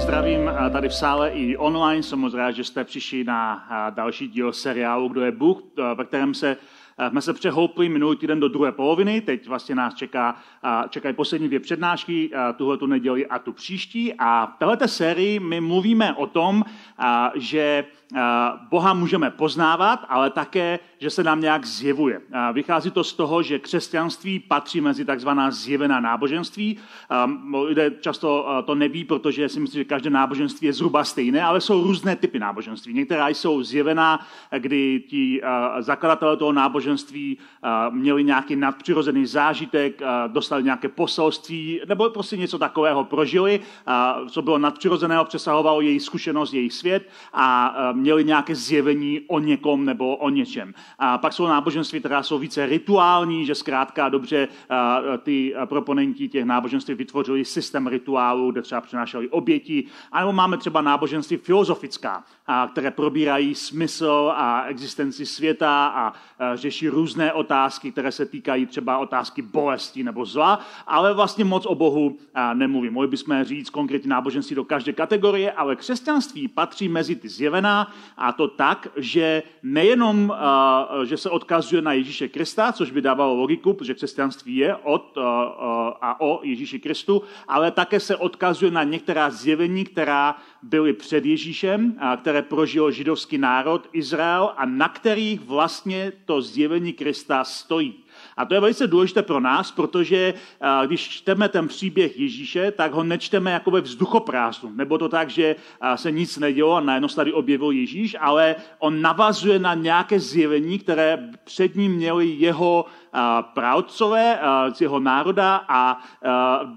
Zdravím tady v sále i online. Jsem moc rád, že jste přišli na další díl seriálu Kdo je Bůh, ve kterém se jsme se přehoupli minulý týden do druhé poloviny, teď vlastně nás čeká, čekají poslední dvě přednášky, tuhle tu neděli a tu příští. A v této sérii my mluvíme o tom, že Boha můžeme poznávat, ale také, že se nám nějak zjevuje. Vychází to z toho, že křesťanství patří mezi takzvaná zjevená náboženství. Lidé často to neví, protože si myslí, že každé náboženství je zhruba stejné, ale jsou různé typy náboženství. Některá jsou zjevená, kdy ti zakladatelé toho náboženství měli nějaký nadpřirozený zážitek, dostali nějaké poselství, nebo prostě něco takového prožili, co bylo nadpřirozeného, přesahovalo jejich zkušenost, jejich svět a měli nějaké zjevení o někom nebo o něčem. A pak jsou náboženství, která jsou více rituální, že zkrátka dobře ty proponenti těch náboženství vytvořili systém rituálů, kde třeba přinášeli oběti. A nebo máme třeba náboženství filozofická, které probírají smysl a existenci světa a řeší různé otázky, které se týkají třeba otázky bolesti nebo zla, ale vlastně moc o Bohu nemluvím. Mohli bychom říct konkrétní náboženství do každé kategorie, ale křesťanství patří mezi ty zjevená a to tak, že nejenom, že se odkazuje na Ježíše Krista, což by dávalo logiku, protože křesťanství je od a o Ježíši Kristu, ale také se odkazuje na některá zjevení, která byly před Ježíšem, které prožil židovský národ Izrael a na kterých vlastně to zjevení Krista stojí. A to je velice důležité pro nás, protože když čteme ten příběh Ježíše, tak ho nečteme jako ve vzduchoprázdnu. Nebo to tak, že se nic nedělo a najednou tady objevil Ježíš, ale on navazuje na nějaké zjevení, které před ním měli jeho pravcové z jeho národa a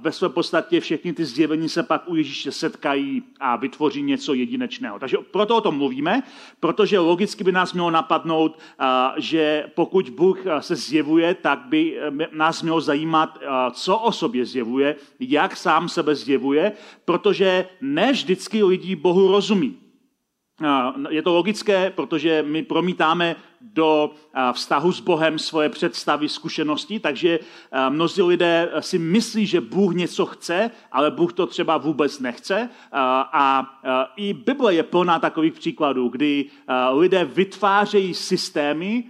ve své podstatě všechny ty zjevení se pak u Ježíše setkají a vytvoří něco jedinečného. Takže proto o tom mluvíme, protože logicky by nás mělo napadnout, že pokud Bůh se zjevuje, tak by nás mělo zajímat, co o sobě zjevuje, jak sám sebe zjevuje, protože ne vždycky lidi Bohu rozumí. Je to logické, protože my promítáme do vztahu s Bohem svoje představy, zkušenosti, takže mnozí lidé si myslí, že Bůh něco chce, ale Bůh to třeba vůbec nechce. A i Bible je plná takových příkladů, kdy lidé vytvářejí systémy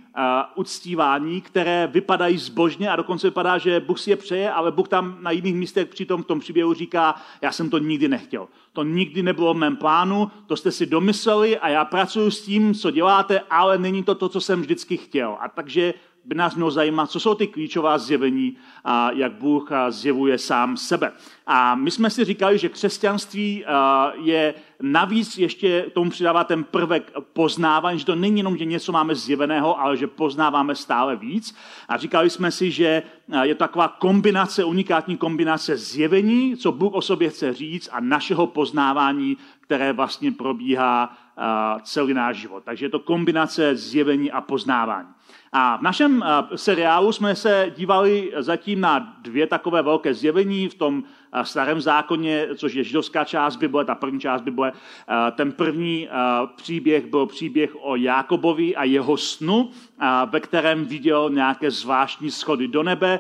uctívání, které vypadají zbožně a dokonce vypadá, že Bůh si je přeje, ale Bůh tam na jiných místech při tom, v tom příběhu říká, já jsem to nikdy nechtěl. To nikdy nebylo v mém plánu, to jste si domysleli a já pracuji s tím, co děláte, ale není to to, co jsem vždycky chtěl. A takže by nás mělo zajímat, co jsou ty klíčová zjevení a jak Bůh zjevuje sám sebe. A my jsme si říkali, že křesťanství je navíc ještě tomu přidává ten prvek poznávání, že to není jenom, že něco máme zjeveného, ale že poznáváme stále víc. A říkali jsme si, že je to taková kombinace, unikátní kombinace zjevení, co Bůh o sobě chce říct a našeho poznávání, které vlastně probíhá celý náš život. Takže je to kombinace zjevení a poznávání. A v našem seriálu jsme se dívali zatím na dvě takové velké zjevení v tom starém zákoně, což je židovská část Bible, ta první část Bible. Ten první příběh byl příběh o Jákobovi a jeho snu, ve kterém viděl nějaké zvláštní schody do nebe.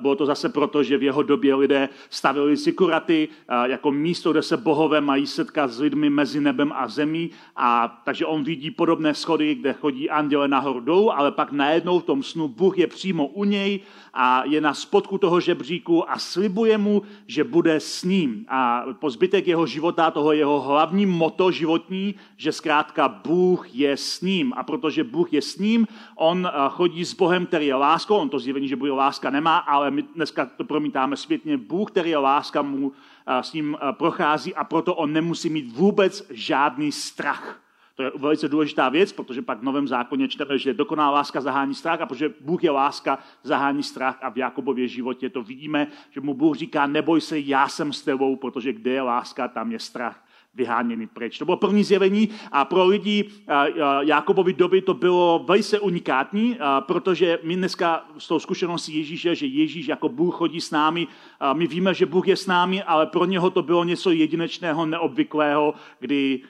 Bylo to zase proto, že v jeho době lidé stavili sikuraty jako místo, kde se bohové mají setkat s lidmi mezi nebem a zemí. A takže on vidí podobné schody, kde chodí anděle nahoru dolů, ale pak najednou v tom snu Bůh je přímo u něj a je na spodku toho žebříku a slibuje mu, že bude s ním. A po zbytek jeho života, toho jeho hlavní moto životní, že zkrátka Bůh je s ním. A protože Bůh je s ním, on eh, chodí s Bohem, který je láskou. On to zjevení, že Bůh láska nemá, ale my dneska to promítáme zpětně. Bůh, který je láska, mu eh, s ním eh, prochází a proto on nemusí mít vůbec žádný strach. To je velice důležitá věc, protože pak v Novém zákoně čteme, že dokonalá láska zahání strach a protože Bůh je láska, zahání strach a v Jakobově životě to vidíme, že mu Bůh říká, neboj se, já jsem s tebou, protože kde je láska, tam je strach. Vyháněni pryč. To bylo první zjevení a pro lidi Jakobovi doby to bylo velice unikátní, protože my dneska s tou zkušeností Ježíše, že Ježíš jako Bůh chodí s námi, my víme, že Bůh je s námi, ale pro něho to bylo něco jedinečného, neobvyklého, kdy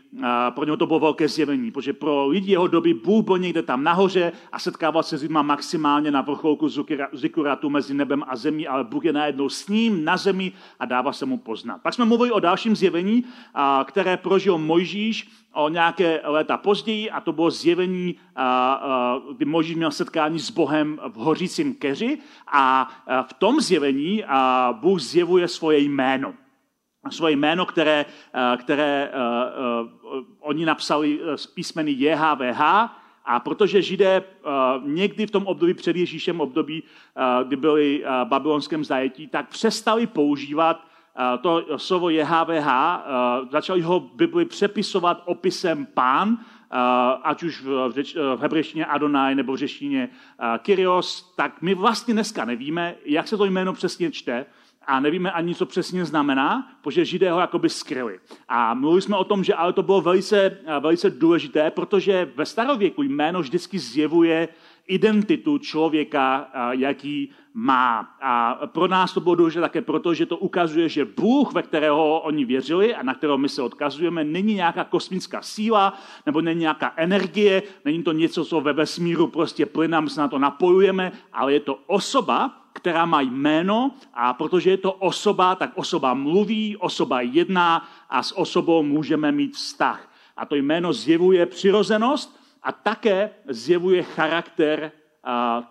pro něho to bylo velké zjevení, protože pro lidi jeho doby Bůh byl někde tam nahoře a setkával se s lidmi maximálně na vrcholku zikuratu mezi nebem a zemí, ale Bůh je najednou s ním na zemi a dává se mu poznat. Pak jsme mluvili o dalším zjevení, které prožil Mojžíš o nějaké léta později a to bylo zjevení, kdy Mojžíš měl setkání s Bohem v hořícím keři a v tom zjevení Bůh zjevuje svoje jméno. Svoje jméno, které, které oni napsali z písmeny JHVH, a protože Židé někdy v tom období před Ježíšem, období, kdy byli v babylonském zajetí, tak přestali používat to slovo JHVH, začali ho Bibli přepisovat opisem pán, ať už v, řeč, v hebrejštině Adonai nebo v řeštině Kyrios, tak my vlastně dneska nevíme, jak se to jméno přesně čte a nevíme ani, co přesně znamená, protože Židé ho jakoby skryli. A mluvili jsme o tom, že ale to bylo velice, velice důležité, protože ve starověku jméno vždycky zjevuje identitu člověka, jaký má. A pro nás to bylo důležité také proto, že to ukazuje, že Bůh, ve kterého oni věřili a na kterého my se odkazujeme, není nějaká kosmická síla nebo není nějaká energie, není to něco, co ve vesmíru prostě plyne, se na to napojujeme, ale je to osoba, která má jméno a protože je to osoba, tak osoba mluví, osoba jedná a s osobou můžeme mít vztah. A to jméno zjevuje přirozenost a také zjevuje charakter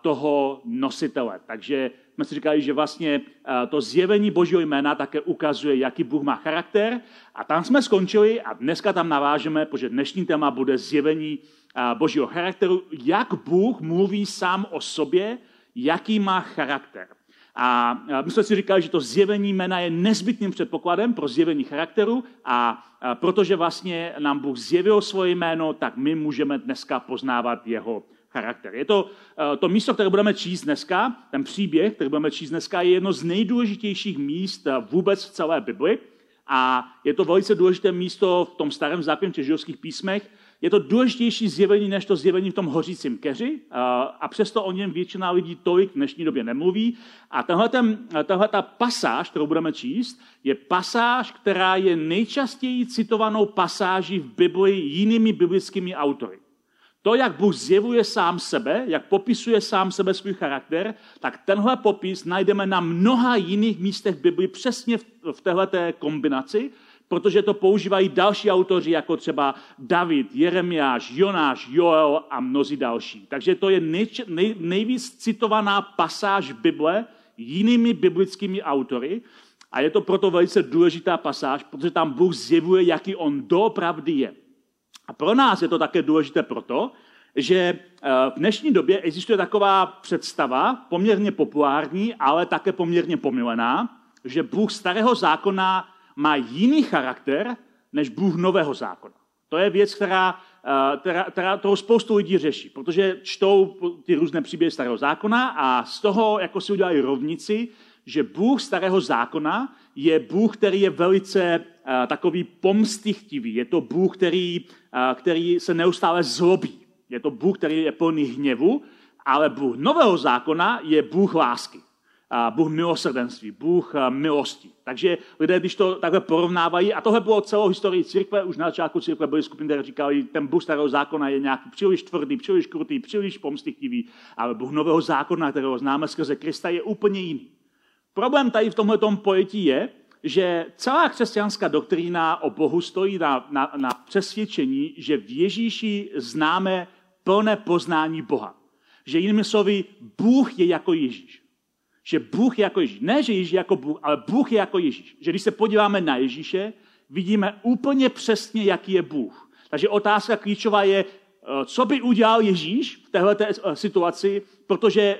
toho nositele. Takže jsme si říkali, že vlastně to zjevení Božího jména také ukazuje, jaký Bůh má charakter. A tam jsme skončili a dneska tam navážeme, protože dnešní téma bude zjevení Božího charakteru, jak Bůh mluví sám o sobě, jaký má charakter. A my jsme si říkali, že to zjevení jména je nezbytným předpokladem pro zjevení charakteru a protože vlastně nám Bůh zjevil svoje jméno, tak my můžeme dneska poznávat jeho charakter. Je to, to místo, které budeme číst dneska, ten příběh, který budeme číst dneska, je jedno z nejdůležitějších míst vůbec v celé Bibli. A je to velice důležité místo v tom starém zákoně v židovských písmech, je to důležitější zjevení než to zjevení v tom hořícím keři a přesto o něm většina lidí tolik v dnešní době nemluví. A tahle ta pasáž, kterou budeme číst, je pasáž, která je nejčastěji citovanou pasáží v Bibli jinými biblickými autory. To, jak Bůh zjevuje sám sebe, jak popisuje sám sebe svůj charakter, tak tenhle popis najdeme na mnoha jiných místech Bibli přesně v této kombinaci protože to používají další autoři, jako třeba David, Jeremiáš, Jonáš, Joel a mnozí další. Takže to je nej, nej, nejvíc citovaná pasáž Bible jinými biblickými autory a je to proto velice důležitá pasáž, protože tam Bůh zjevuje, jaký on doopravdy je. A pro nás je to také důležité proto, že eh, v dnešní době existuje taková představa, poměrně populární, ale také poměrně pomilená, že Bůh starého zákona má jiný charakter než Bůh nového zákona. To je věc, která, eh, která, která toho spoustu lidí řeší, protože čtou ty různé příběhy starého zákona a z toho jako si udělají rovnici, že Bůh starého zákona je Bůh, který je velice uh, takový pomstychtivý. Je to Bůh, který, uh, který se neustále zlobí. Je to Bůh, který je plný hněvu, ale Bůh nového zákona je Bůh lásky. Bůh milosrdenství, Bůh milosti. Takže lidé, když to takhle porovnávají, a tohle bylo celou historii církve, už na začátku církve byly skupiny, které říkali, ten Bůh starého zákona je nějaký příliš tvrdý, příliš krutý, příliš pomstychtivý, ale Bůh nového zákona, kterého známe skrze Krista, je úplně jiný. Problém tady v tomhle pojetí je, že celá křesťanská doktrína o Bohu stojí na, na, na přesvědčení, že v Ježíši známe plné poznání Boha. Že jinými slovy, Bůh je jako Ježíš že Bůh je jako Ježíš. Ne, že Ježíš je jako Bůh, ale Bůh je jako Ježíš. Že když se podíváme na Ježíše, vidíme úplně přesně, jaký je Bůh. Takže otázka klíčová je, eh, co by udělal Ježíš v této eh, situaci, protože eh,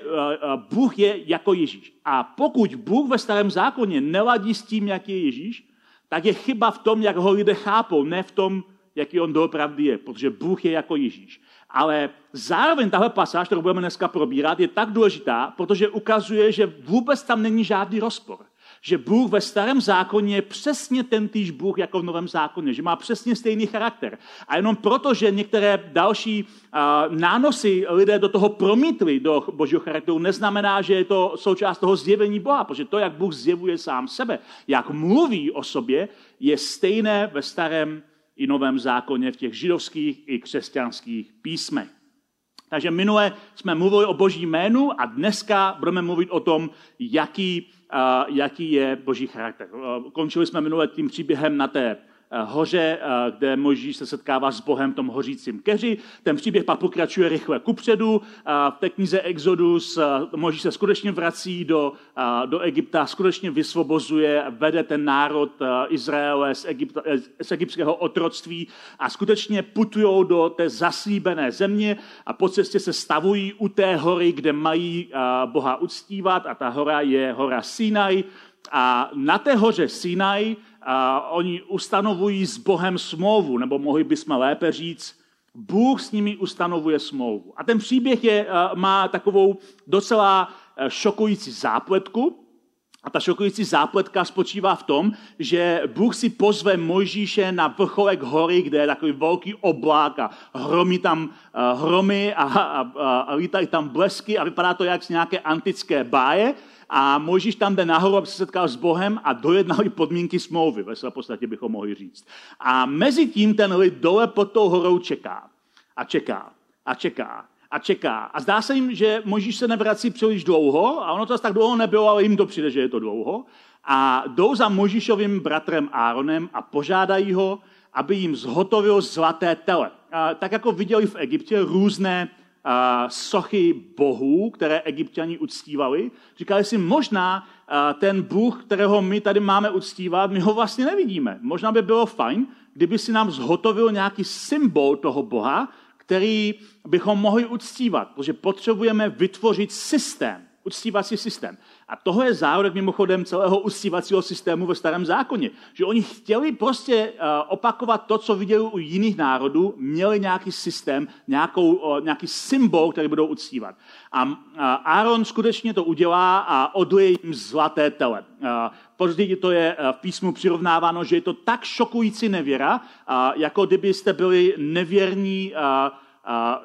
Bůh je jako Ježíš. A pokud Bůh ve starém zákoně neladí s tím, jaký je Ježíš, tak je chyba v tom, jak ho lidé chápou, ne v tom, jaký on doopravdy je, protože Bůh je jako Ježíš. Ale zároveň tahle pasáž, kterou budeme dneska probírat, je tak důležitá, protože ukazuje, že vůbec tam není žádný rozpor. Že Bůh ve starém zákoně je přesně ten týž Bůh jako v novém zákoně, že má přesně stejný charakter. A jenom proto, že některé další uh, nánosy lidé do toho promítli do božího charakteru, neznamená, že je to součást toho zjevení Boha, protože to, jak Bůh zjevuje sám sebe, jak mluví o sobě, je stejné ve starém i novém zákoně v těch židovských i křesťanských písmech. Takže minule jsme mluvili o boží jménu a dneska budeme mluvit o tom, jaký, jaký je boží charakter. Končili jsme minule tím příběhem na té hoře, eh, kde Mojžíš se setkává s Bohem v tom hořícím keři. Ten příběh pak pokračuje rychle kupředu. V té knize Exodus eh, Mojžíš se skutečně vrací do, do Egypta, skutečně vysvobozuje, vede ten národ Izraele z, Egypta, z egyptského otroctví a skutečně putují do té zaslíbené země a po cestě se stavují u té hory, kde mají Boha uctívat a ta hora je hora Sinai. A na té hoře Sinai a oni ustanovují s Bohem smlouvu, nebo mohli bychom lépe říct, Bůh s nimi ustanovuje smlouvu. A ten příběh je, má takovou docela šokující zápletku. A ta šokující zápletka spočívá v tom, že Bůh si pozve Mojžíše na vrcholek hory, kde je takový velký oblák a hromí tam hromy a, a, a, a lítají tam blesky a vypadá to jak z nějaké antické báje a Mojžíš tam jde nahoru, aby se setkal s Bohem a dojednali podmínky smlouvy, ve své podstatě bychom mohli říct. A mezi tím ten lid dole pod tou horou čeká a čeká a čeká a čeká. A zdá se jim, že Mojžíš se nevrací příliš dlouho a ono to tak dlouho nebylo, ale jim to přijde, že je to dlouho. A jdou za Mojžíšovým bratrem Áronem a požádají ho, aby jim zhotovil zlaté tele. A tak jako viděli v Egyptě různé sochy bohů, které egyptiani uctívali. Říkali si, možná ten Bůh, kterého my tady máme uctívat, my ho vlastně nevidíme. Možná by bylo fajn, kdyby si nám zhotovil nějaký symbol toho Boha, který bychom mohli uctívat, protože potřebujeme vytvořit systém, uctívací systém. A toho je zárodek mimochodem celého uctívacího systému ve starém zákoně. Že oni chtěli prostě eh, opakovat to, co viděli u jiných národů, měli nějaký systém, nějakou, nějaký symbol, který budou uctívat. A Aaron skutečně to udělá a odlije jim zlaté tele. Později to je eh, v písmu přirovnáváno, že je to tak šokující nevěra, jako kdybyste byli nevěrní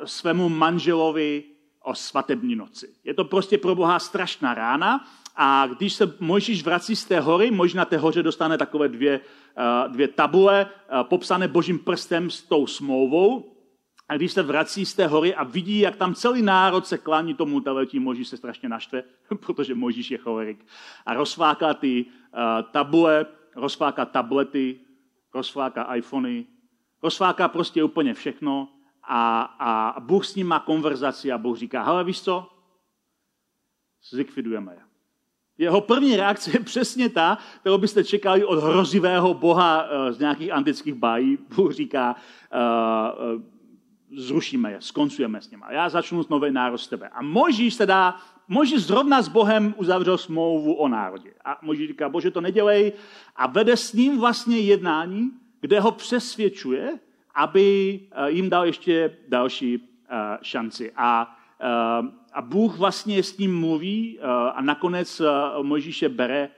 svému manželovi o svatební noci. Je to prostě pro Boha strašná rána a když se Mojžíš vrací z té hory, možná té hoře dostane takové dvě, eh, dvě tabule eh, popsané božím prstem s tou smlouvou, a když se vrací z té hory a vidí, jak tam celý národ se klání tomu teletí, Možíš se strašně naštve, protože Možíš je cholerik. A rozfáká ty uh, tabule, rozfáká tablety, rozfáká iPhony, rozfáká prostě úplně všechno a, a Bůh s ním má konverzaci a Bůh říká, hele víš co, zlikvidujeme je. Jeho první reakce je přesně ta, kterou byste čekali od hrozivého boha eh, z nějakých antických bájí. Bůh říká, uh, uh, zrušíme je, skoncujeme s nimi. Já začnu nový národ z tebe. A Možíš se dá, Možíš zrovna s Bohem uzavřel smlouvu o národě. A Možíš říká, bože, to nedělej. A vede s ním vlastně jednání, kde ho přesvědčuje, aby eh, jim dal ještě další eh, šanci. A, eh, a Bůh vlastně s ním mluví a nakonec Mojžíše bere,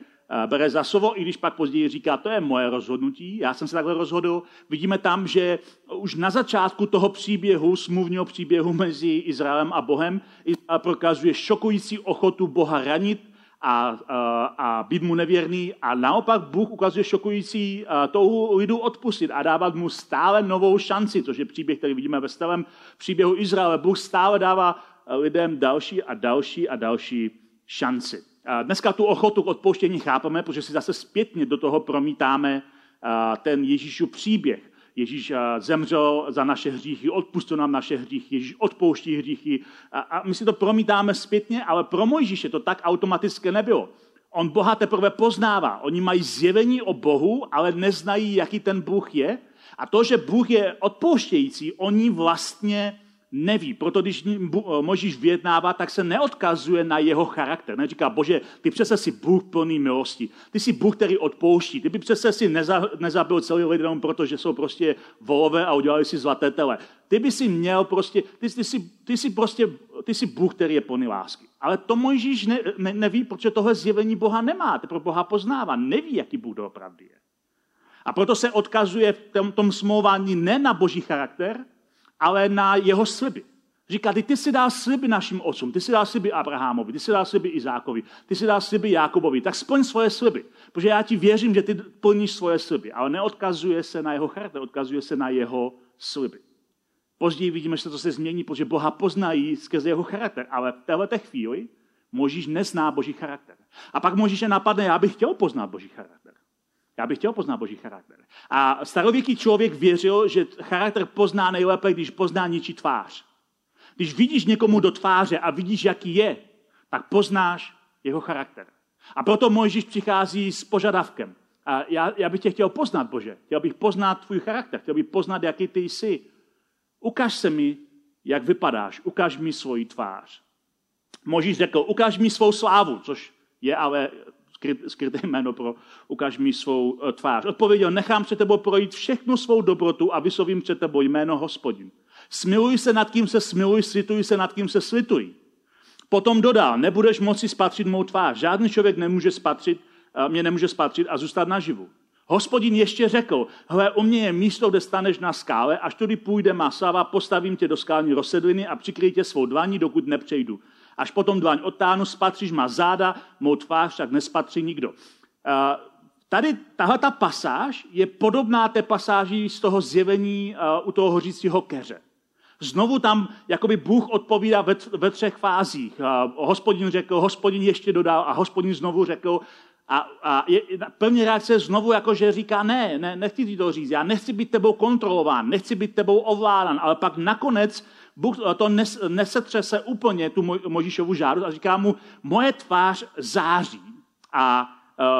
bere za slovo, i když pak později říká, to je moje rozhodnutí, já jsem se takhle rozhodl. Vidíme tam, že už na začátku toho příběhu, smluvního příběhu mezi Izraelem a Bohem, Izrael prokazuje šokující ochotu Boha ranit, a, a, a být mu nevěrný. A naopak Bůh ukazuje šokující touhu lidu odpustit a dávat mu stále novou šanci, což je příběh, který vidíme ve starém příběhu Izraele. Bůh stále dává lidem další a další a další šanci. A dneska tu ochotu k odpouštění chápeme, protože si zase zpětně do toho promítáme ten Ježíšův příběh. Ježíš zemřel za naše hříchy, odpustil nám naše hříchy, Ježíš odpouští hříchy. A, a my si to promítáme zpětně, ale pro Mojžíše to tak automaticky nebylo. On Boha teprve poznává. Oni mají zjevení o Bohu, ale neznají, jaký ten Bůh je. A to, že Bůh je odpouštějící, oni vlastně neví. Proto když Možíš vyjednává, tak se neodkazuje na jeho charakter. Neříká, bože, ty přece si Bůh plný milosti. Ty jsi Bůh, který odpouští. Ty by přece si neza, nezabil celý lidem, protože jsou prostě volové a udělali si zlaté tele. Ty by si měl prostě, ty, ty, jsi, ty, jsi prostě, ty jsi Bůh, který je plný lásky. Ale to Mojžíš ne, ne, neví, protože tohle zjevení Boha nemá. Teprve Boha poznává, neví, jaký Bůh doopravdy je. A proto se odkazuje v tom, tom smlouvání ne na boží charakter, ale na jeho sliby. Říká, ty, ty si dal sliby našim otcům, ty si dal sliby Abrahamovi, ty si dal sliby Izákovi, ty si dal sliby Jakobovi, tak splň svoje sliby. Protože já ti věřím, že ty plníš svoje sliby, ale neodkazuje se na jeho charakter, odkazuje se na jeho sliby. Později vidíme, že to se změní, protože Boha poznají skrze jeho charakter, ale v této chvíli Možíš nezná boží charakter. A pak Možíše napadne, já bych chtěl poznat boží charakter. Já bych chtěl poznat boží charakter. A starověký člověk věřil, že charakter pozná nejlépe, když pozná ničí tvář. Když vidíš někomu do tváře a vidíš, jaký je, tak poznáš jeho charakter. A proto Mojžíš přichází s požadavkem. A já, já bych tě chtěl poznat, Bože. Chtěl bych poznat tvůj charakter. Chtěl bych poznat, jaký ty jsi. Ukaž se mi, jak vypadáš. Ukaž mi svoji tvář. Možíš řekl, ukaž mi svou slávu, což je ale skryté jméno pro ukaž mi svou eh, tvář. Odpověděl, nechám před tebou projít všechnu svou dobrotu a vysovím před tebou jméno hospodin. Smiluj se nad kým se smiluj, slituj se nad kým se slituj. Potom dodal, nebudeš moci spatřit mou tvář. Žádný člověk nemůže spatřit, eh, mě nemůže spatřit a zůstat naživu. Hospodin ještě řekl, hle, u mě je místo, kde staneš na skále, až tudy půjde má slava, postavím tě do skální rozsedliny a přikryj tě svou dlaní, dokud nepřejdu. Až potom dlaň otáhnu, spatříš má záda, mou tvář tak nespatří nikdo. Eh, tady tahle ta pasáž je podobná té pasáži z toho zjevení eh, u toho hořícího keře. Znovu tam jakoby Bůh odpovídá ve, ve třech fázích. A hospodin řekl, hospodin ještě dodal a hospodin znovu řekl. A, a je, první reakce znovu jako, že říká, ne, ne, nechci ti to říct, já nechci být tebou kontrolován, nechci být tebou ovládán, ale pak nakonec Bůh to nes, nesetřese úplně tu Možíšovu žádost a říká mu, moje tvář září. A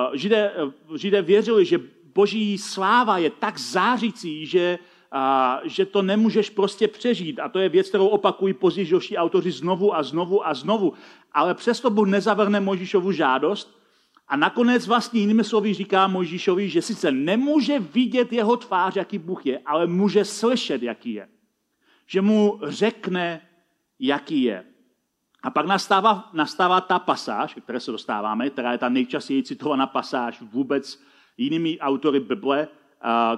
uh, židé, židé věřili, že boží sláva je tak zářící, že a, že to nemůžeš prostě přežít. A to je věc, kterou opakují pozdější autoři znovu a znovu a znovu. Ale přesto Bůh nezavrne Mojžíšovu žádost a nakonec vlastně jinými slovy říká Mojžíšovi, že sice nemůže vidět jeho tvář, jaký Bůh je, ale může slyšet, jaký je. Že mu řekne, jaký je. A pak nastává, nastává ta pasáž, které se dostáváme, která je ta nejčastěji citovaná pasáž vůbec jinými autory Bible,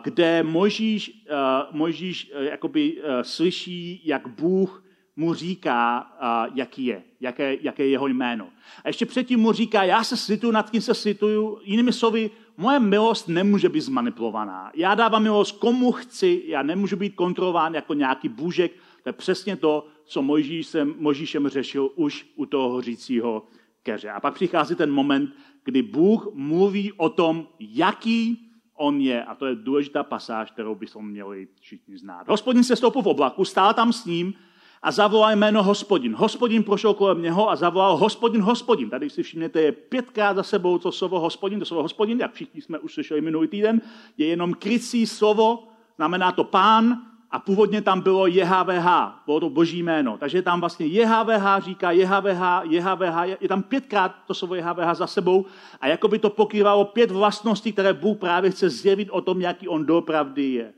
kde Mojžíš, Mojžíš e, jakoby e, slyší, jak Bůh mu říká, jaký je, jaké, jaké je jeho jméno. A ještě předtím mu říká, já se situju, nad kým se situju. Jinými slovy, moje milost nemůže být zmanipulovaná. Já dávám milost komu chci, já nemůžu být kontrolován jako nějaký bůžek. To je přesně to, co Mojžíšem, Mojžíšem řešil už u toho hořícího keře. A pak přichází ten moment, kdy Bůh mluví o tom, jaký on je, a to je důležitá pasáž, kterou bychom měli všichni znát. Hospodin se stoupil v oblaku, stál tam s ním a zavolal jméno hospodin. Hospodin prošel kolem něho a zavolal hospodin, hospodin. Tady si všimnete, je pětkrát za sebou to slovo hospodin, to slovo hospodin, jak všichni jsme už slyšeli minulý týden, je jenom krycí slovo, znamená to pán, a původně tam bylo JHVH, bylo to boží jméno. Takže tam vlastně JHVH říká JHVH, JHVH, je tam pětkrát to slovo JHVH za sebou a jako by to pokrývalo pět vlastností, které Bůh právě chce zjevit o tom, jaký on dopravdy je.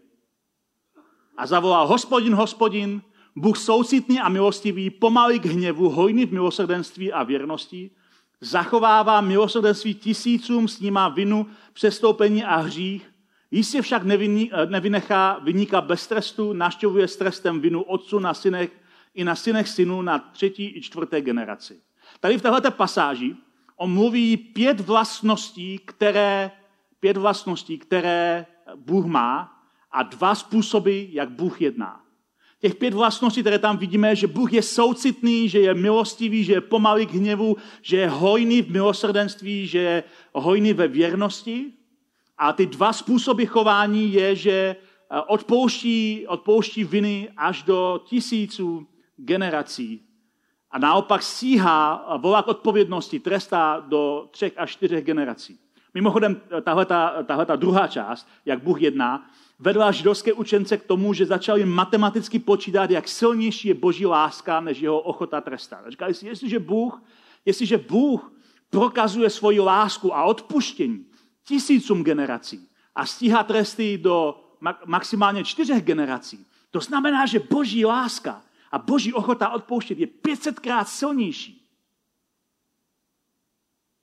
A zavolal hospodin, hospodin, Bůh soucitný a milostivý, pomalý k hněvu, hojný v milosrdenství a věrnosti, zachovává milosrdenství tisícům, snímá vinu, přestoupení a hřích, Jistě však eh, nevynechá vyníka bez trestu, naštěvuje s trestem vinu otců na synech i na synech synů na třetí i čtvrté generaci. Tady v této pasáži on mluví pět vlastností, které, pět vlastností, které Bůh má a dva způsoby, jak Bůh jedná. Těch pět vlastností, které tam vidíme, že Bůh je soucitný, že je milostivý, že je pomalý k hněvu, že je hojný v milosrdenství, že je hojný ve věrnosti. A ty dva způsoby chování je, že eh, odpouští, odpouští viny až do tisíců generací. A naopak síhá, a volá k odpovědnosti, trestá do třech až čtyřech generací. Mimochodem, eh, tahle ta druhá část, jak Bůh jedná, vedla židovské učence k tomu, že začali matematicky počítat, jak silnější je boží láska, než jeho ochota trestat. A říkali si, jestliže Bůh, jestliže Bůh prokazuje svoji lásku a odpuštění, tisícům generací a stíhá tresty do maximálně čtyřech generací. To znamená, že boží láska a boží ochota odpouštět je 500krát silnější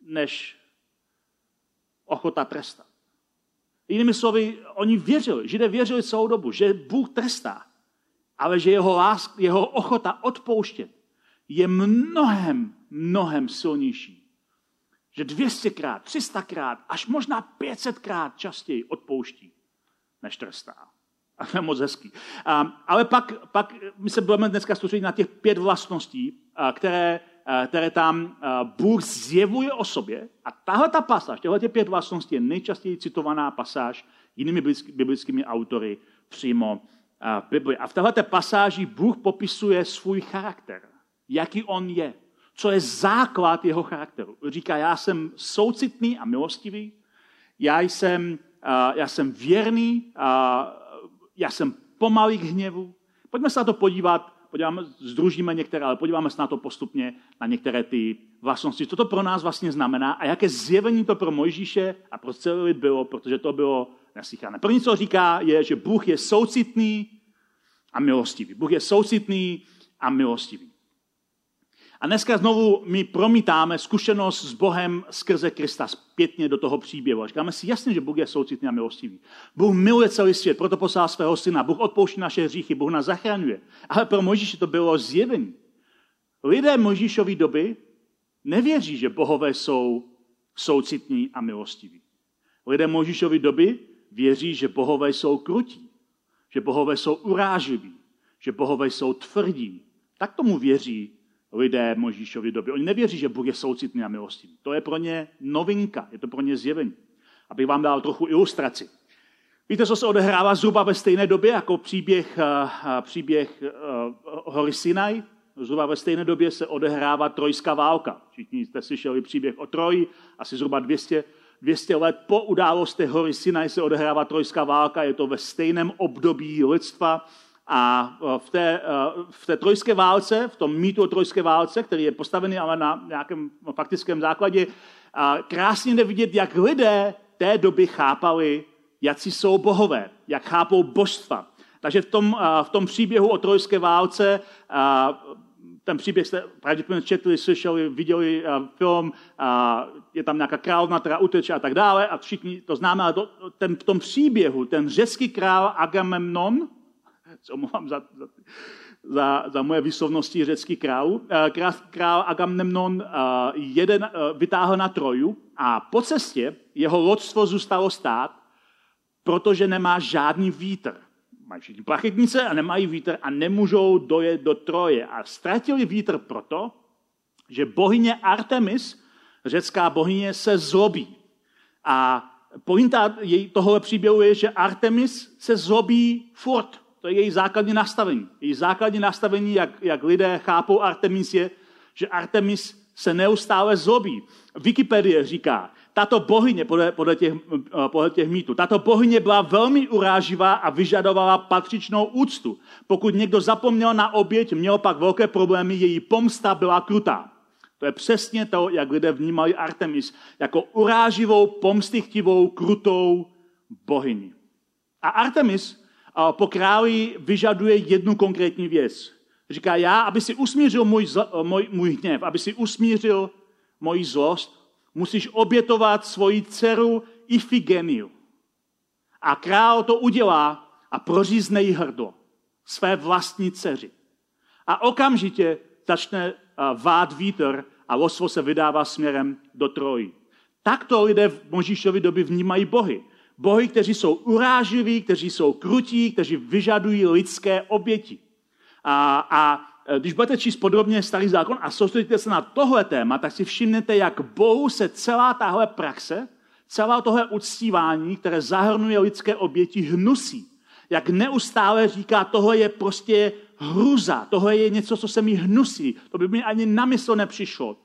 než ochota trestat. Jinými slovy, oni věřili, Židé věřili celou dobu, že Bůh trestá, ale že jeho, lásk, jeho ochota odpouštět je mnohem, mnohem silnější. Že 200krát, 300krát, až možná 500krát častěji odpouští, než trestá. A to je moc hezký. A, ale pak, pak my se budeme dneska soustředit na těch pět vlastností, které, které tam a, Bůh zjevuje o sobě. A tahle ta pasáž, těchto těch pět vlastností je nejčastěji citovaná pasáž jinými biblickými autory přímo v Bibli. A v této pasáži Bůh popisuje svůj charakter jaký on je, co je základ jeho charakteru. Říká, já jsem soucitný a milostivý, já jsem, já jsem věrný, já jsem pomalý k hněvu. Pojďme se na to podívat, podíváme, združíme některé, ale podíváme se na to postupně, na některé ty vlastnosti. Co to pro nás vlastně znamená a jaké zjevení to pro Mojžíše a pro celý lid bylo, protože to bylo neslychané. První, co říká, je, že Bůh je soucitný a milostivý. Bůh je soucitný a milostivý. A dneska znovu my promítáme zkušenost s Bohem skrze Krista zpětně do toho příběhu. A říkáme si jasně, že Bůh je soucitný a milostivý. Bůh miluje celý svět, proto poslal svého syna. Bůh odpouští naše hříchy, Bůh nás zachraňuje. Ale pro Mojžíše to bylo zjevení. Lidé Mojžíšové doby nevěří, že bohové jsou soucitní a milostiví. Lidé Mojžíšové doby věří, že bohové jsou krutí, že bohové jsou uráživí, že bohové jsou tvrdí. Tak tomu věří lidé Možíšovy doby. Oni nevěří, že Bůh je soucitný a milostivý. To je pro ně novinka, je to pro ně zjevení. Abych vám dal trochu ilustraci. Víte, co se odehrává zhruba ve stejné době jako příběh, uh, příběh uh, hory Sinai? Zhruba ve stejné době se odehrává trojská válka. Všichni jste slyšeli příběh o Troji, asi zhruba 200, 200 let po události hory Sinai se odehrává trojská válka, je to ve stejném období lidstva a e, v té, e, v té trojské válce, v tom mýtu o trojské válce, který je postavený ale na nějakém faktickém základě, krásně jde vidět, jak lidé té doby chápali, jak si jsou bohové, jak chápou božstva. Takže v tom, e, v tom příběhu o trojské válce, ten příběh jste pravděpodobně četli, slyšeli, viděli film, je tam nějaká královna, která uteče a tak dále a všichni to známe, ale to, ten, v tom příběhu ten řecký král Agamemnon, se omlouvám za, za, za, za moje výslovnosti řecký král. Eh, král, král Agamemnon eh, jeden eh, vytáhl na Troju a po cestě jeho loďstvo zůstalo stát, protože nemá žádný vítr. Mají všichni plachetnice a nemají vítr a nemůžou dojet do Troje. A ztratili vítr proto, že bohyně Artemis, řecká bohyně, se zlobí. A pointa tohohle příběhu je, že Artemis se zlobí furt. To je její základní nastavení. Její základní nastavení, jak, jak lidé chápou Artemis, je, že Artemis se neustále zlobí. Wikipedie říká, tato bohyně, podle, podle, těch, podle těch mýtů, tato bohyně byla velmi uráživá a vyžadovala patřičnou úctu. Pokud někdo zapomněl na oběť, měl pak velké problémy, její pomsta byla krutá. To je přesně to, jak lidé vnímali Artemis, jako uráživou, pomstychtivou, krutou bohyni. A Artemis po králi vyžaduje jednu konkrétní věc. Říká, já, aby si usmířil můj, můj, můj hněv, aby si usmířil moji zlost, musíš obětovat svoji dceru Ifigeniu. A král to udělá a prořízne jí hrdlo své vlastní dceři. A okamžitě začne vát vítr a losvo se vydává směrem do Troji. Takto lidé v Možíšovi doby vnímají bohy. Bohy, kteří jsou uráživí, kteří jsou krutí, kteří vyžadují lidské oběti. A, a e, když budete číst podrobně starý zákon a soustředíte se na tohle téma, tak si všimnete, jak Bohu se celá tahle praxe, celá tohle uctívání, které zahrnuje lidské oběti, hnusí. Jak neustále říká, tohle je prostě hruza, tohle je něco, co se mi hnusí. To by mi ani na mysl nepřišlo.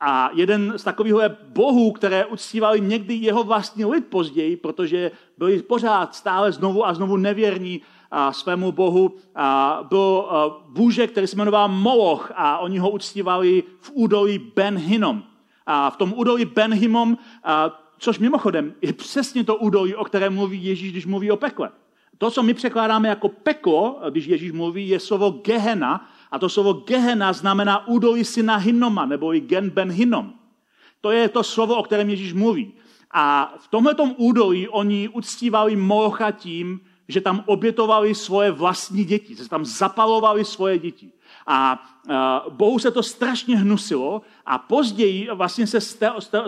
A jeden z takových bohů, které uctívali někdy jeho vlastní lid později, protože byli pořád stále znovu a znovu nevěrní a svému bohu, a byl bůže, který se jmenoval Moloch a oni ho uctívali v údolí Ben Hinnom. A v tom údolí Ben Hinnom, což mimochodem je přesně to údolí, o kterém mluví Ježíš, když mluví o pekle. To, co my překládáme jako peklo, když Ježíš mluví, je slovo Gehena, a to slovo Gehena znamená údolí syna Hinnoma, nebo i Gen Ben Hinnom. To je to slovo, o kterém Ježíš mluví. A v tomto údolí oni uctívali Molocha tím, že tam obětovali svoje vlastní děti, že tam zapalovali svoje děti. A Bohu se to strašně hnusilo a později vlastně se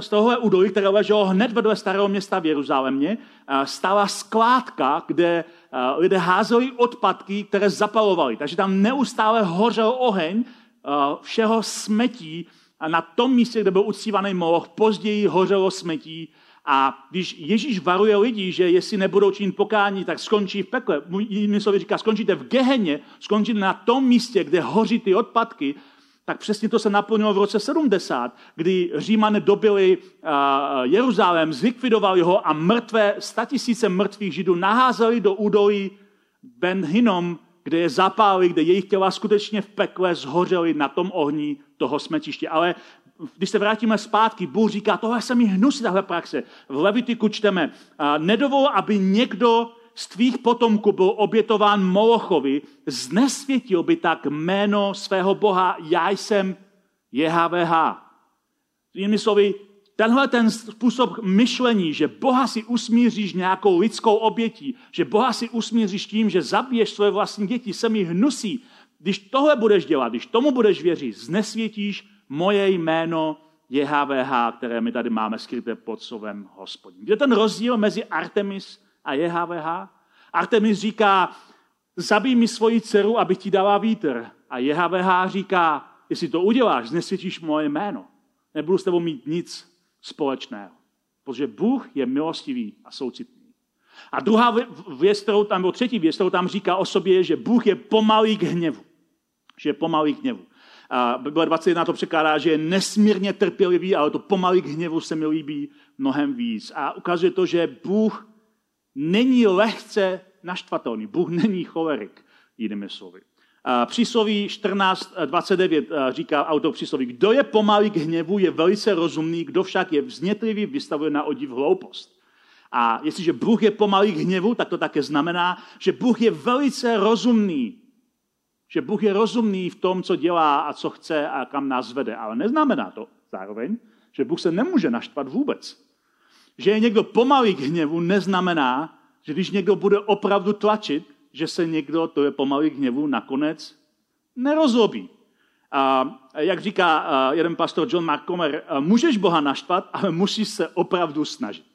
z tohohle údolí, které leželo hned vedle starého města v Jeruzalémě, stala skládka, kde lidé házeli odpadky, které zapalovali. Takže tam neustále hořel oheň všeho smetí a na tom místě, kde byl uctívaný Moloch, později hořelo smetí a když Ježíš varuje lidi, že jestli nebudou činit pokání, tak skončí v pekle. Jinými slovy říká, skončíte v geheně, skončíte na tom místě, kde hoří ty odpadky, tak přesně to se naplnilo v roce 70, kdy Římané dobili Jeruzalém, zlikvidovali ho a mrtvé, statisíce mrtvých židů naházeli do údolí Ben Hinnom, kde je zapálili, kde jejich těla skutečně v pekle zhořely na tom ohni toho smetiště. Ale když se vrátíme zpátky, Bůh říká, tohle se mi hnusí, tahle praxe. V Levitiku čteme, nedovol, aby někdo z tvých potomků byl obětován Molochovi, znesvětil by tak jméno svého Boha, já jsem JHVH. Jinými slovy, tenhle ten způsob myšlení, že Boha si usmíříš nějakou lidskou obětí, že Boha si usmíříš tím, že zabiješ své vlastní děti, se mi hnusí. Když tohle budeš dělat, když tomu budeš věřit, znesvětíš moje jméno JHVH, které my tady máme skryté pod slovem hospodin. Je ten rozdíl mezi Artemis a JHVH? Artemis říká, zabij mi svoji dceru, aby ti dala vítr. A JHVH říká, jestli to uděláš, znesvětíš moje jméno. Nebudu s tebou mít nic společného. Protože Bůh je milostivý a soucitný. A druhá věc, kterou tam, nebo třetí věc, kterou tam říká o sobě, je, že Bůh je pomalý k hněvu. Že je pomalý k hněvu. A Bible 21 to překládá, že je nesmírně trpělivý, ale to pomalý k hněvu se mi líbí mnohem víc. A ukazuje to, že Bůh není lehce naštvatelný. Bůh není cholerik, jinými slovy. Přísloví 14.29 říká autor přísloví, kdo je pomalý k hněvu, je velice rozumný, kdo však je vznětlivý, vystavuje na odiv hloupost. A jestliže Bůh je pomalý k hněvu, tak to také znamená, že Bůh je velice rozumný. Že Bůh je rozumný v tom, co dělá a co chce a kam nás vede. Ale neznamená to zároveň, že Bůh se nemůže naštvat vůbec. Že je někdo pomalý k hněvu, neznamená, že když někdo bude opravdu tlačit, že se někdo, to je pomalý k hněvu, nakonec nerozlobí. A jak říká jeden pastor John Mark Comer, můžeš Boha naštvat, ale musíš se opravdu snažit.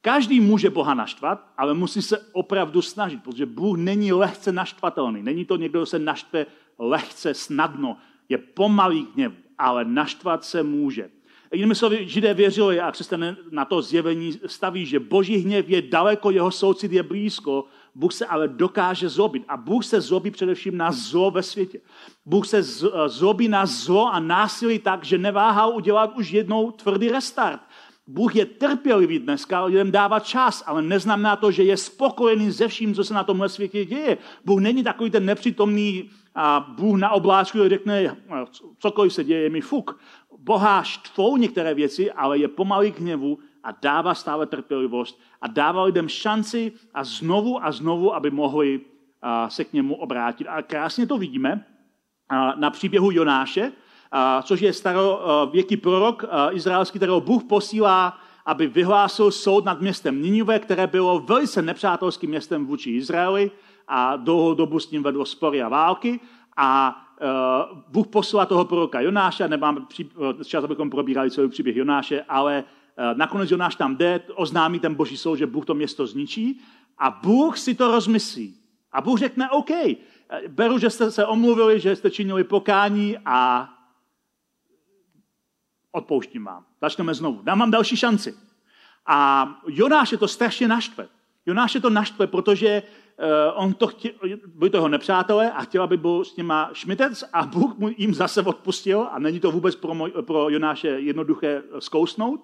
Každý může Boha naštvat, ale musí se opravdu snažit, protože Bůh není lehce naštvatelný. Není to někdo, kdo se naštve lehce, snadno. Je pomalý hněv, ale naštvat se může. Jinými slovy, židé věřili a křesťané na to zjevení staví, že boží hněv je daleko, jeho soucit je blízko, Bůh se ale dokáže zlobit. A Bůh se zlobí především na zlo ve světě. Bůh se zlobí na zlo a násilí tak, že neváhal udělat už jednou tvrdý restart. Bůh je trpělivý dneska, lidem dává čas, ale neznamená to, že je spokojený se vším, co se na tomhle světě děje. Bůh není takový ten nepřítomný a Bůh na oblázku řekne, cokoliv se děje, je mi fuk. Boha štvou některé věci, ale je pomalý k hněvu a dává stále trpělivost a dává lidem šanci a znovu a znovu, aby mohli se k němu obrátit. A krásně to vidíme na příběhu Jonáše, což je starověký prorok izraelský, kterého Bůh posílá, aby vyhlásil soud nad městem Ninive, které bylo velice nepřátelským městem vůči Izraeli a dlouhou dobu s ním vedlo spory a války. A Bůh posílá toho proroka Jonáše, nemáme čas, abychom probírali celý příběh Jonáše, ale nakonec Jonáš tam jde, oznámí ten boží soud, že Bůh to město zničí a Bůh si to rozmyslí. A Bůh řekne, OK, beru, že jste se omluvili, že jste činili pokání a odpouštím vám. Začneme znovu. Dám vám další šanci. A Jonáš je to strašně naštve. Jonáš je to naštve, protože on to chtěl, byli to jeho nepřátelé a chtěl, aby byl s nima šmitec a Bůh mu jim zase odpustil a není to vůbec pro, moj, pro Jonáše jednoduché zkousnout.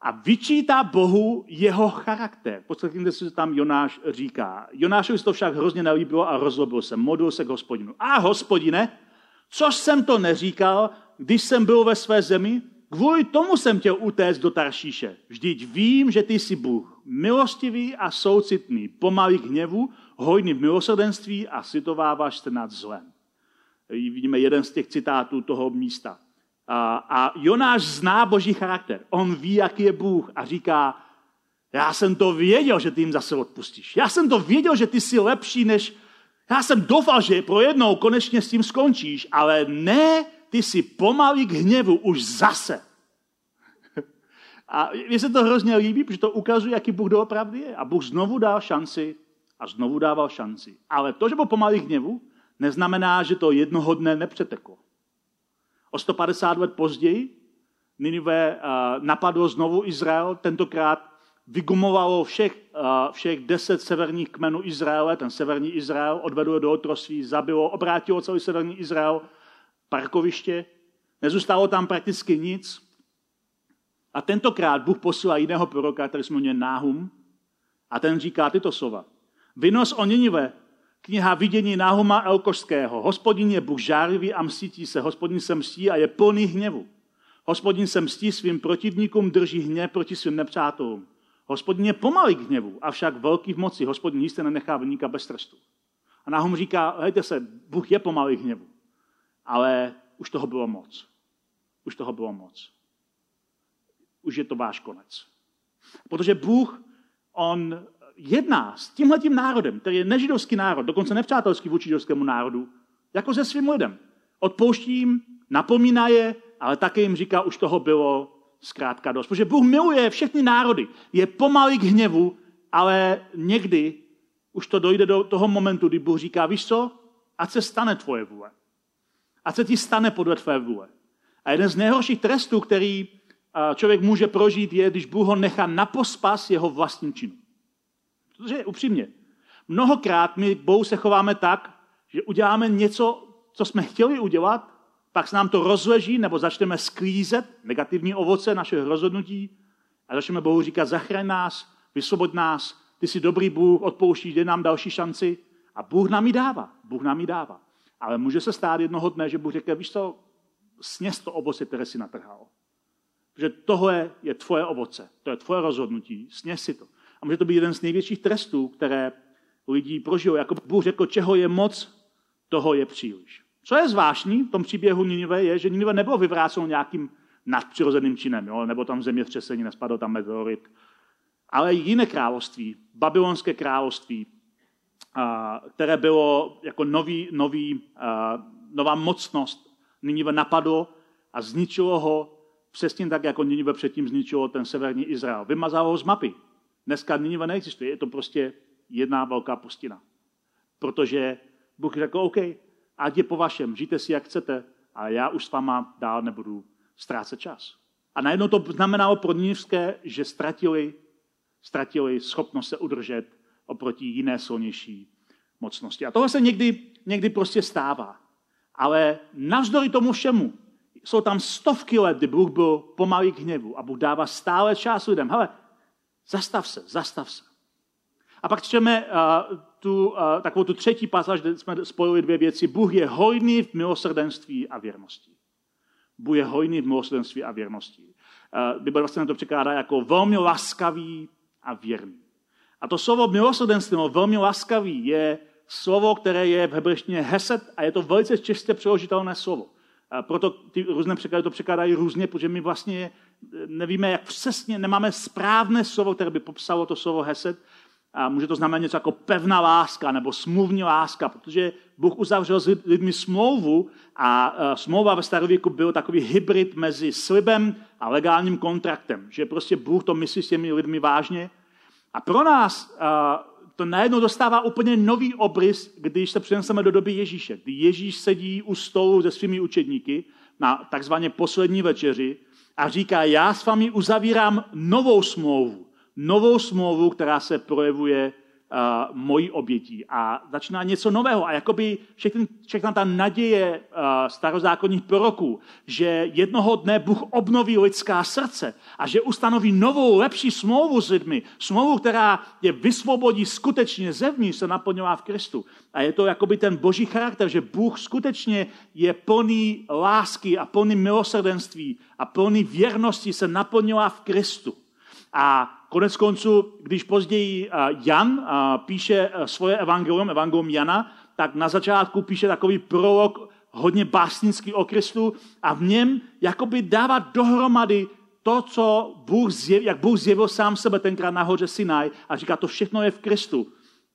A vyčítá Bohu jeho charakter. Podstatně se tam Jonáš říká. Jonášovi se to však hrozně nelíbilo a rozlobil se. Modlil se k hospodinu. A hospodine, což jsem to neříkal, když jsem byl ve své zemi, kvůli tomu jsem chtěl utéct do Taršíše. Vždyť vím, že ty jsi Bůh, milostivý a soucitný, pomalý k hněvu, hojný v milosrdenství a sitováváš se nad zlem. Vidíme jeden z těch citátů toho místa. A, a Jonáš zná boží charakter. On ví, jaký je Bůh a říká, já jsem to věděl, že ty jim zase odpustíš. Já jsem to věděl, že ty jsi lepší než... Já jsem doufal, že pro jednou konečně s tím skončíš, ale ne, ty jsi pomalý k hněvu už zase. A mně se to hrozně líbí, protože to ukazuje, jaký Bůh doopravdy je. A Bůh znovu dal šanci a znovu dával šanci. Ale to, že byl pomalý k hněvu, neznamená, že to jednoho dne nepřeteklo. O 150 let později Ninive napadlo znovu Izrael, tentokrát vygumovalo všech, všech deset severních kmenů Izraele, ten severní Izrael, odvedlo do otroství, zabilo, obrátilo celý severní Izrael, parkoviště, nezůstalo tam prakticky nic. A tentokrát Bůh posílá jiného proroka, který se jmenuje Náhum, a ten říká tyto slova. Vynos o Ninive, kniha vidění Náhuma Elkošského. Hospodin je Bůh žárivý a mstítí se. Hospodin se mstí a je plný hněvu. Hospodin se mstí svým protivníkům, drží hněv proti svým nepřátelům. Hospodin je pomalý k hněvu, avšak velký v moci. Hospodin jistě nenechá vyníka bez trestu. A Nahum říká, hejte se, Bůh je pomalý k hněvu. Ale už toho bylo moc. Už toho bylo moc. Už je to váš konec. Protože Bůh, on jedná s tímhletím národem, který je nežidovský národ, dokonce nepřátelský vůči židovskému národu, jako se svým lidem. Odpouští jim, napomíná je, ale také jim říká, už toho bylo zkrátka dost. Protože Bůh miluje všechny národy. Je pomalý k hněvu, ale někdy už to dojde do toho momentu, kdy Bůh říká, víš co, ať se stane tvoje vůle. Ať se ti stane podle tvé vůle. A jeden z nejhorších trestů, který člověk může prožít, je, když Bůh ho nechá na pospas jeho vlastním činu. Protože upřímně, mnohokrát my Bohu se chováme tak, že uděláme něco, co jsme chtěli udělat, pak se nám to rozleží, nebo začneme sklízet negativní ovoce našeho rozhodnutí a začneme Bohu říkat, zachraň nás, vysvoboď nás, ty jsi dobrý Bůh, odpouštíš, dej nám další šanci. A Bůh nám ji dává, Bůh nám ji dává. Ale může se stát jednoho dne, že Bůh řekne, víš co, sněz to ovoce, které si natrhal. Protože tohle je tvoje ovoce, to je tvoje rozhodnutí, sněz si to. A může to být jeden z největších trestů, které lidi prožijou. Jako Bůh řekl, čeho je moc, toho je příliš. Co je zvláštní v tom příběhu Ninive, je, že Ninive nebylo vyvráceno nějakým nadpřirozeným činem, jo? nebo tam zemětřesení, nespadl tam meteorit. Ale jiné království, babylonské království, které bylo jako nový, nový, nová mocnost, Ninive napadlo a zničilo ho přesně tak, jako Ninive předtím zničilo ten severní Izrael. Vymazalo ho z mapy. Dneska Ninive neexistuje, je to prostě jedna velká pustina. Protože Bůh řekl, OK, ať je po vašem, žijte si, jak chcete, ale já už s váma dál nebudu ztrácet čas. A najednou to znamenalo pro Ninivské, že ztratili, ztratili schopnost se udržet oproti jiné silnější mocnosti. A tohle se někdy, někdy prostě stává. Ale navzdory tomu všemu, jsou tam stovky let, kdy Bůh byl pomalý k hněvu a Bůh dává stále čas lidem. Hele, zastav se, zastav se. A pak čteme uh, tu, uh, takovou tu třetí pasáž, kde jsme spojili dvě věci. Bůh je hojný v milosrdenství a věrnosti. Bůh je hojný v milosrdenství a věrnosti. Uh, Bible vlastně to překládá jako velmi laskavý a věrný. A to slovo milosrdenství, velmi laskavý, je slovo, které je v hebrejštině heset a je to velice čistě přeložitelné slovo. A proto ty různé překlady to překládají různě, protože my vlastně nevíme, jak přesně, nemáme správné slovo, které by popsalo to slovo heset, a může to znamenat něco jako pevná láska nebo smluvní láska, protože Bůh uzavřel s lidmi smlouvu a smlouva ve starověku byl takový hybrid mezi slibem a legálním kontraktem, že prostě Bůh to myslí s těmi lidmi vážně. A pro nás to najednou dostává úplně nový obrys, když se přeneseme do doby Ježíše. Kdy Ježíš sedí u stolu se svými učedníky na takzvaně poslední večeři a říká, já s vámi uzavírám novou smlouvu novou smlouvu, která se projevuje uh, mojí obětí a začíná něco nového. A jakoby všechny, všechna ta naděje uh, starozákonních proroků, že jednoho dne Bůh obnoví lidská srdce a že ustanoví novou, lepší smlouvu s lidmi, smlouvu, která je vysvobodí skutečně zevnitř, se naplňová v Kristu. A je to jakoby ten boží charakter, že Bůh skutečně je plný lásky a plný milosrdenství a plný věrnosti se naplňová v Kristu. A konec konců, když později eh, Jan eh, píše eh, svoje evangelium, evangelium Jana, tak na začátku píše takový prolog hodně básnický o Kristu a v něm jakoby dává dohromady to, co Bůh zjev, jak Bůh zjevil sám sebe tenkrát nahoře Sinaj a říká, to všechno je v Kristu.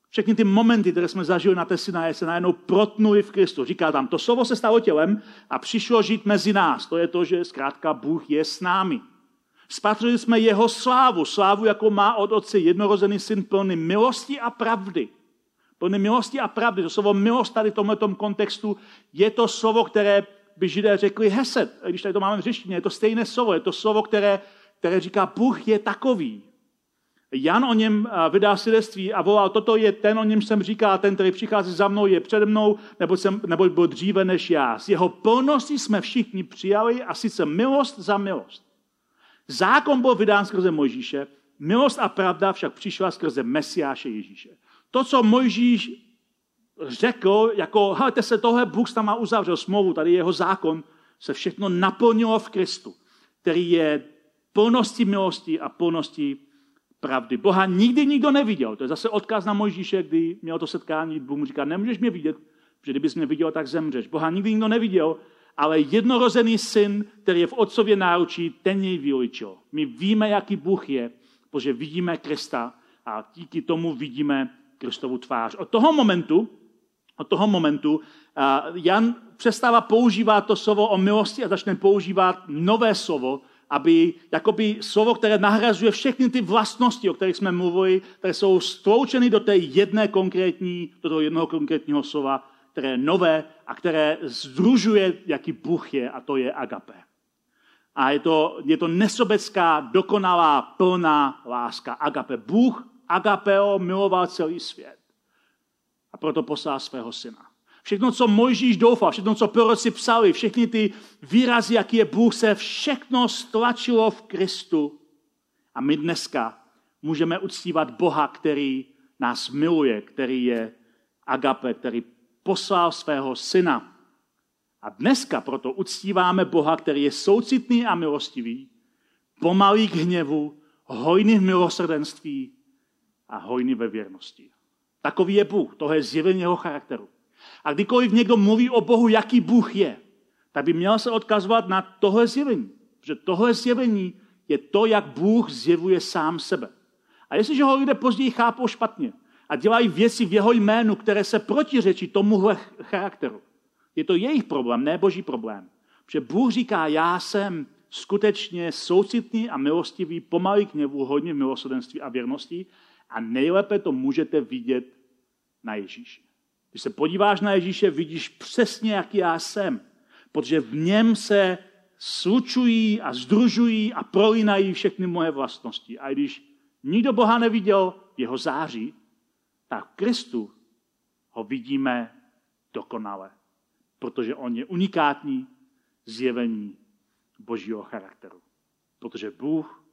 Všechny ty momenty, které jsme zažili na té Sinaje, se najednou protnuli v Kristu. Říká tam, to slovo se stalo tělem a přišlo žít mezi nás. To je to, že zkrátka Bůh je s námi. Spatřili jsme jeho slávu, slávu, jako má od otce jednorozený syn plný milosti a pravdy. Plný milosti a pravdy. To slovo milost tady v tomto kontextu je to slovo, které by židé řekli heset. Když tady to máme v řeštině, je to stejné slovo. Je to slovo, které, které říká, Bůh je takový. Jan o něm vydá svědectví a volal, toto je ten, o něm jsem říká, ten, který přichází za mnou, je přede mnou, nebo, jsem, nebo byl dříve než já. Z jeho plnosti jsme všichni přijali a sice milost za milost. Zákon byl vydán skrze Mojžíše, milost a pravda však přišla skrze Mesiáše Ježíše. To, co Mojžíš řekl, jako, helejte se, tohle Bůh tam má uzavřel smlouvu, tady jeho zákon, se všechno naplnilo v Kristu, který je plností milosti a plností pravdy. Boha nikdy nikdo neviděl. To je zase odkaz na Mojžíše, kdy měl to setkání, Bůh mu říká, nemůžeš mě vidět, protože kdybys mě viděl, tak zemřeš. Boha nikdy nikdo neviděl, ale jednorozený syn, který je v otcově náručí, ten jej vyličil. My víme, jaký Bůh je, protože vidíme Krista a díky tomu vidíme Kristovu tvář. Od toho momentu, od toho momentu Jan přestává používat to slovo o milosti a začne používat nové slovo, aby jakoby slovo, které nahrazuje všechny ty vlastnosti, o kterých jsme mluvili, které jsou stloučeny do té jedné konkrétní, do toho jednoho konkrétního slova, které je nové a které združuje, jaký Bůh je, a to je agape. A je to, je to nesobecká, dokonalá, plná láska. Agape. Bůh agapeo miloval celý svět. A proto poslal svého syna. Všechno, co Mojžíš doufal, všechno, co proroci psali, všechny ty výrazy, jaký je Bůh, se všechno stlačilo v Kristu. A my dneska můžeme uctívat Boha, který nás miluje, který je agape, který poslal svého syna. A dneska proto uctíváme Boha, který je soucitný a milostivý, pomalý k hněvu, hojný v milosrdenství a hojný ve věrnosti. Takový je Bůh, to je zjevení jeho charakteru. A kdykoliv někdo mluví o Bohu, jaký Bůh je, tak by měl se odkazovat na tohle zjevení. Protože tohle zjevení je to, jak Bůh zjevuje sám sebe. A jestliže ho lidé později chápou špatně a dělají věci v jeho jménu, které se protiřečí tomuhle charakteru, je to jejich problém, ne boží problém. Protože Bůh říká, já jsem skutečně soucitný a milostivý, pomalý k něvu, hodně v milosrdenství a věrnosti a nejlépe to můžete vidět na Ježíši. Když se podíváš na Ježíše, vidíš přesně, jaký já jsem. Protože v něm se slučují a združují a prolínají všechny moje vlastnosti. A když nikdo Boha neviděl jeho září, tak v Kristu ho vidíme dokonale. Protože on je unikátní zjevení božího charakteru. Protože Bůh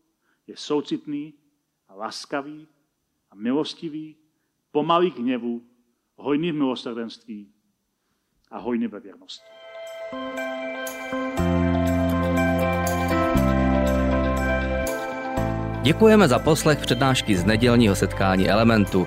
je soucitný a laskavý a milostivý, pomalý k hněvu hojný v milosrdenství a hojný ve věrnosti. Děkujeme za poslech přednášky z nedělního setkání Elementu.